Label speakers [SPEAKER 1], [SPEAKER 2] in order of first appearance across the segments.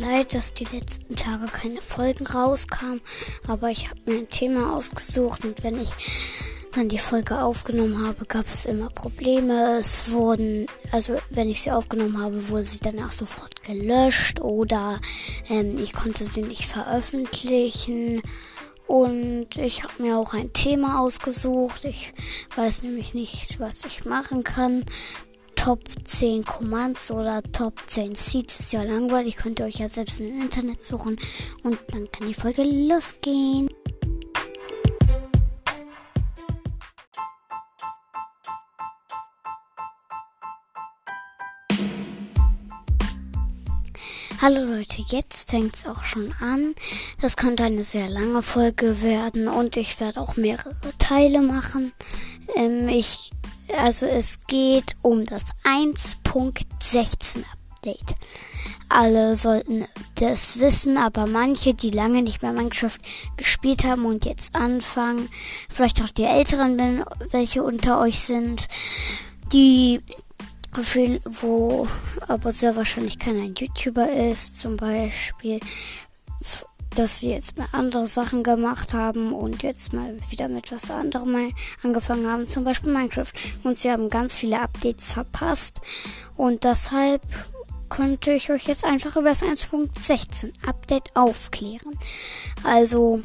[SPEAKER 1] leid, dass die letzten Tage keine Folgen rauskamen, aber ich habe mir ein Thema ausgesucht und wenn ich dann die Folge aufgenommen habe, gab es immer Probleme. Es wurden, also wenn ich sie aufgenommen habe, wurde sie danach sofort gelöscht oder ähm, ich konnte sie nicht veröffentlichen. Und ich habe mir auch ein Thema ausgesucht. Ich weiß nämlich nicht, was ich machen kann. Top 10 Commands oder Top 10 Seeds ist ja langweilig. Könnt ihr euch ja selbst im Internet suchen. Und dann kann die Folge losgehen. Hallo Leute, jetzt fängt's auch schon an. Das könnte eine sehr lange Folge werden und ich werde auch mehrere Teile machen. Ähm, ich, also es geht um das 1.16 Update. Alle sollten das wissen, aber manche, die lange nicht mehr Minecraft gespielt haben und jetzt anfangen, vielleicht auch die Älteren, wenn welche unter euch sind, die wo aber sehr wahrscheinlich keiner YouTuber ist, zum Beispiel, dass sie jetzt mal andere Sachen gemacht haben und jetzt mal wieder mit was anderem angefangen haben, zum Beispiel Minecraft. Und sie haben ganz viele Updates verpasst und deshalb könnte ich euch jetzt einfach über das 1.16 Update aufklären. Also,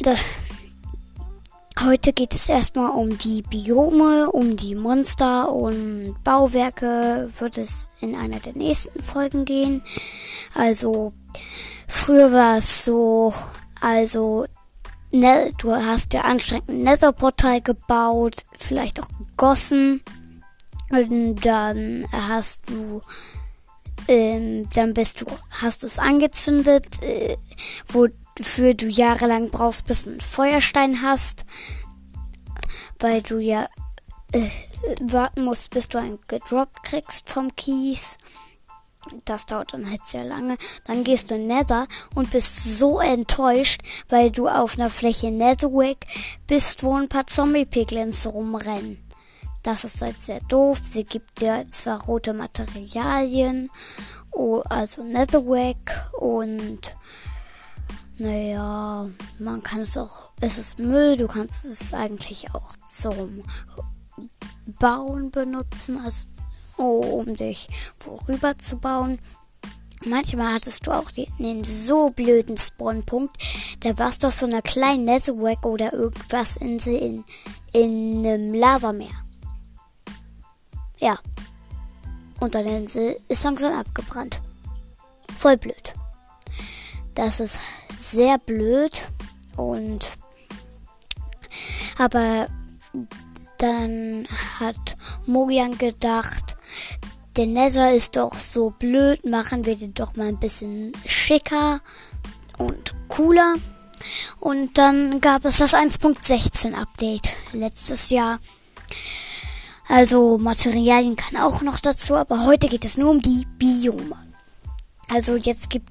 [SPEAKER 1] das, Heute geht es erstmal um die Biome, um die Monster und Bauwerke wird es in einer der nächsten Folgen gehen. Also früher war es so, also ne, du hast ja anstrengend ein Netherportal gebaut, vielleicht auch gegossen und dann hast du ähm, dann bist du, hast du es angezündet, äh, wo wofür du jahrelang brauchst, bis du einen Feuerstein hast, weil du ja äh, warten musst, bis du einen gedroppt kriegst vom Kies. Das dauert dann halt sehr lange. Dann gehst du in Nether und bist so enttäuscht, weil du auf einer Fläche Netherwick bist, wo ein paar Zombie-Piglins rumrennen. Das ist halt sehr doof. Sie gibt dir zwar rote Materialien, also Netherwick und naja, man kann es auch, es ist Müll, du kannst es eigentlich auch zum Bauen benutzen, also um dich vorüber zu bauen. Manchmal hattest du auch einen so blöden Spawnpunkt, da warst du auf so einer kleinen Netherrack oder irgendwas in, in, in einem Lavameer. Ja. Und deine Insel ist langsam abgebrannt. Voll blöd. Das ist sehr blöd und aber dann hat Mogian gedacht, der Nether ist doch so blöd, machen wir den doch mal ein bisschen schicker und cooler. Und dann gab es das 1.16 Update letztes Jahr. Also Materialien kann auch noch dazu, aber heute geht es nur um die Biome. Also jetzt gibt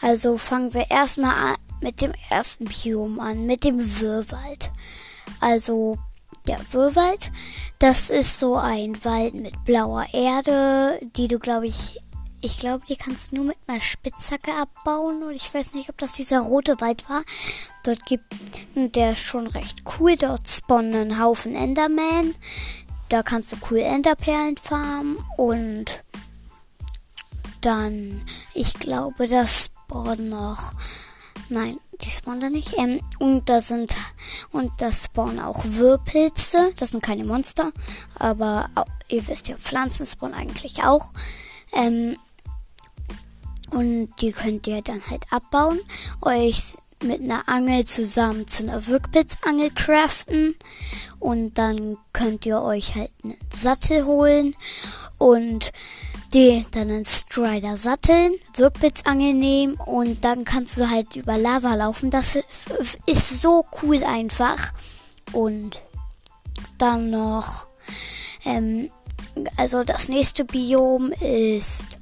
[SPEAKER 1] also fangen wir erstmal mit dem ersten Biom an, mit dem Wirrwald. Also der Wirrwald, das ist so ein Wald mit blauer Erde, die du, glaube ich, ich glaube, die kannst du nur mit einer Spitzhacke abbauen. Und ich weiß nicht, ob das dieser rote Wald war. Dort gibt der ist schon recht cool. Dort spawnen einen Haufen Enderman. Da kannst du cool Enderperlen farmen und dann, ich glaube, das spawnen noch. Nein, die spawnen da nicht. Ähm, und da sind, und da spawnen auch Wirrpilze. Das sind keine Monster. Aber ihr wisst ja, Pflanzen spawnen eigentlich auch. Ähm, und die könnt ihr dann halt abbauen. Euch mit einer Angel zusammen zu einer Wirkblitzangel craften. Und dann könnt ihr euch halt einen Sattel holen. Und die dann einen Strider satteln, Wirkblitzangel nehmen und dann kannst du halt über Lava laufen. Das ist so cool einfach. Und dann noch, ähm, also das nächste Biom ist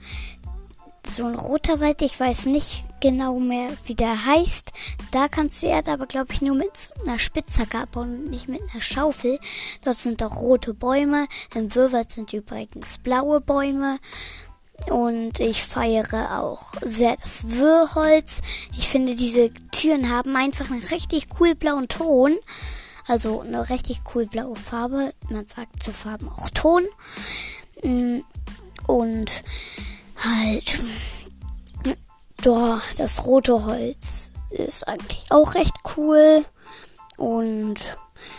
[SPEAKER 1] so ein roter Wald. Ich weiß nicht genau mehr, wie der heißt. Da kannst du Erde aber, glaube ich, nur mit einer Spitzhacke abbauen und nicht mit einer Schaufel. Dort sind auch rote Bäume. Im Wirrwald sind übrigens blaue Bäume. Und ich feiere auch sehr das Wirrholz. Ich finde, diese Türen haben einfach einen richtig cool blauen Ton. Also eine richtig cool blaue Farbe. Man sagt zu Farben auch Ton. Mm, und halt, das rote Holz ist eigentlich auch recht cool. Und,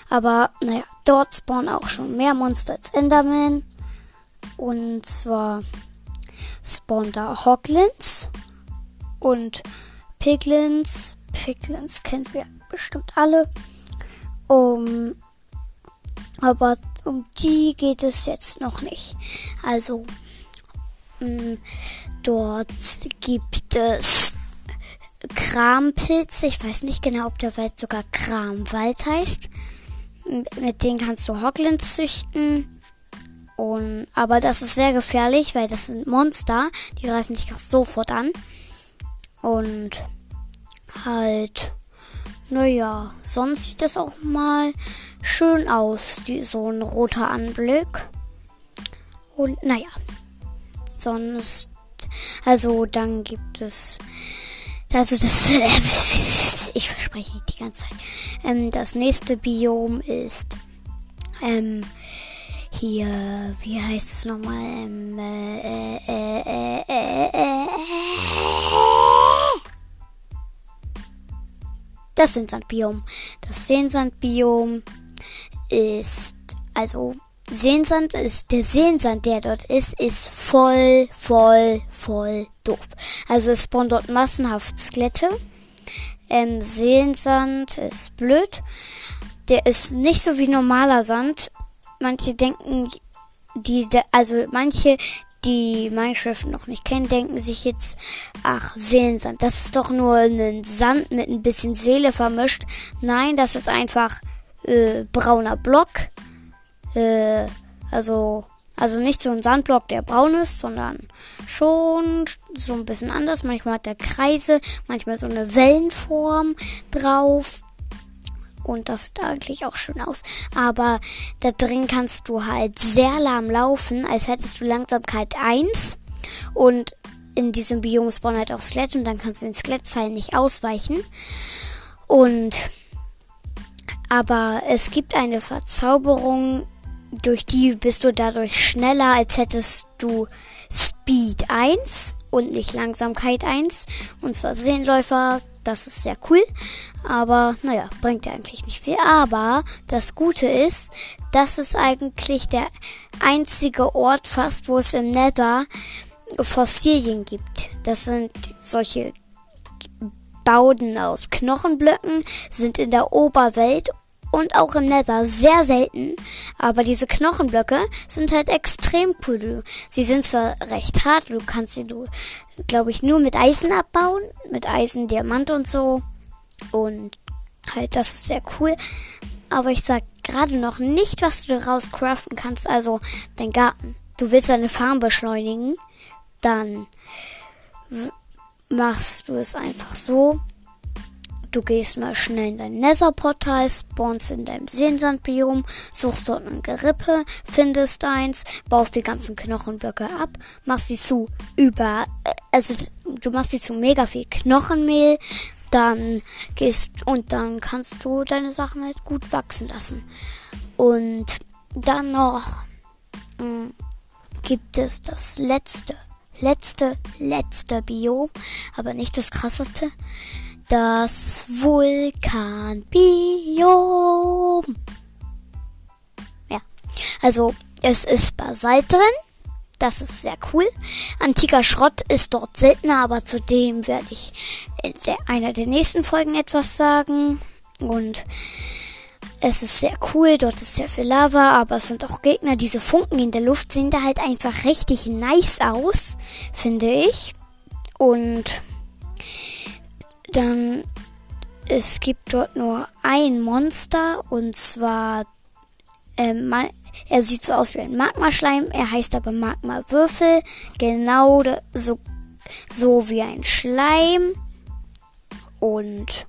[SPEAKER 1] aber, naja, dort spawnen auch schon mehr Monster als Enderman. Und zwar spawnen da Hoglins und Piglins. Piglins kennen wir bestimmt alle. Um, aber um die geht es jetzt noch nicht. Also, dort gibt es Krampilze. Ich weiß nicht genau, ob der Wald sogar Kramwald heißt. Mit denen kannst du Hoglins züchten. Und, aber das ist sehr gefährlich, weil das sind Monster. Die greifen dich auch sofort an. Und halt, naja, sonst sieht das auch mal schön aus, die, so ein roter Anblick. Und naja, sonst, also dann gibt es, also das, ich verspreche nicht die ganze Zeit. Ähm, das nächste Biom ist, ähm, hier, wie heißt es nochmal? Ähm, äh, äh, äh, das Seendsandbiom. Das Seensandbiom ist, also Seensand ist, der Seensand, der dort ist, ist voll, voll, voll doof. Also es spawnen dort massenhaft Skelette. Ähm, Seensand ist blöd. Der ist nicht so wie normaler Sand manche denken, die, also manche, die Minecraft noch nicht kennen, denken sich jetzt, ach, Seelensand, das ist doch nur ein Sand mit ein bisschen Seele vermischt. Nein, das ist einfach äh, brauner Block. Äh, also, also nicht so ein Sandblock, der braun ist, sondern schon so ein bisschen anders. Manchmal hat der Kreise, manchmal so eine Wellenform drauf. Und das sieht eigentlich auch schön aus. Aber da drin kannst du halt sehr lahm laufen, als hättest du Langsamkeit 1. Und in diesem Biom spawnen halt auch Skelett und dann kannst du den Skelettpfeil nicht ausweichen. Und aber es gibt eine Verzauberung, durch die bist du dadurch schneller, als hättest du Speed 1 und nicht Langsamkeit 1. Und zwar Seelenläufer, das ist sehr cool. Aber naja, bringt ja eigentlich nicht viel. Aber das Gute ist, das ist eigentlich der einzige Ort fast, wo es im Nether Fossilien gibt. Das sind solche Bauden aus Knochenblöcken, sind in der Oberwelt und auch im Nether sehr selten. Aber diese Knochenblöcke sind halt extrem cool. Sie sind zwar recht hart, du kannst sie, du, glaube ich, nur mit Eisen abbauen. Mit Eisen, Diamant und so. Und halt, das ist sehr cool. Aber ich sag gerade noch nicht, was du daraus craften kannst. Also, dein Garten. Du willst deine Farm beschleunigen. Dann machst du es einfach so. Du gehst mal schnell in dein Nether-Portal, spawnst in deinem Seensandbiom, suchst dort ein Gerippe, findest eins, baust die ganzen Knochenblöcke ab, machst sie zu über, äh, also du machst sie zu mega viel Knochenmehl, dann gehst und dann kannst du deine Sachen halt gut wachsen lassen. Und dann noch mh, hm, gibt es das letzte, letzte, letzte Biom, aber nicht das krasseste. Das Vulkanbiom. Ja, also es ist Basalt drin. Das ist sehr cool. Antiker Schrott ist dort seltener, aber zu dem werde ich in der, einer der nächsten Folgen etwas sagen. Und es ist sehr cool, dort ist sehr viel Lava, aber es sind auch Gegner. Diese Funken in der Luft sehen da halt einfach richtig nice aus, finde ich. Und dann, es gibt dort nur ein Monster und zwar ähm, er sieht so aus wie ein Magmaschleim, er heißt aber Magmawürfel. Genau so, so wie ein Schleim. Und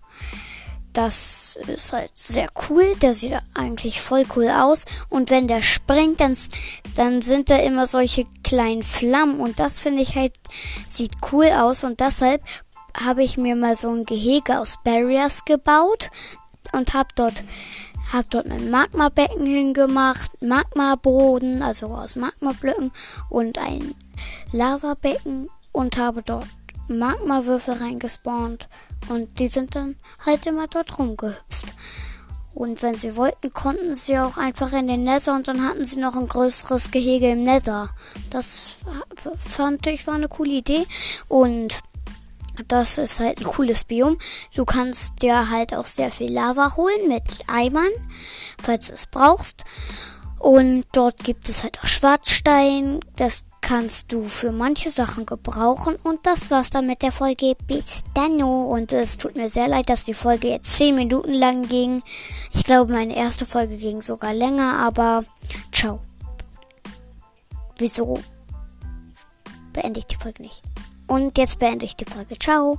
[SPEAKER 1] das ist halt sehr cool. Der sieht eigentlich voll cool aus. Und wenn der springt, dann, dann sind da immer solche kleinen Flammen. Und das finde ich halt, sieht cool aus. Und deshalb habe ich mir mal so ein Gehege aus Barriers gebaut und habe dort hab dort ein Magmabecken hingemacht, Magmaboden, also aus Magmablöcken und ein Lavabecken und habe dort Magmawürfel reingespawnt und die sind dann halt immer dort rumgehüpft. Und wenn sie wollten, konnten sie auch einfach in den Nether und dann hatten sie noch ein größeres Gehege im Nether. Das fand ich war eine coole Idee und das ist halt ein cooles Biom. Du kannst dir halt auch sehr viel Lava holen mit Eimern, falls du es brauchst. Und dort gibt es halt auch Schwarzstein. Das kannst du für manche Sachen gebrauchen. Und das war's dann mit der Folge. Bis dann. Und es tut mir sehr leid, dass die Folge jetzt 10 Minuten lang ging. Ich glaube, meine erste Folge ging sogar länger, aber ciao. Wieso beende ich die Folge nicht? Und jetzt beende ich die Folge. Ciao.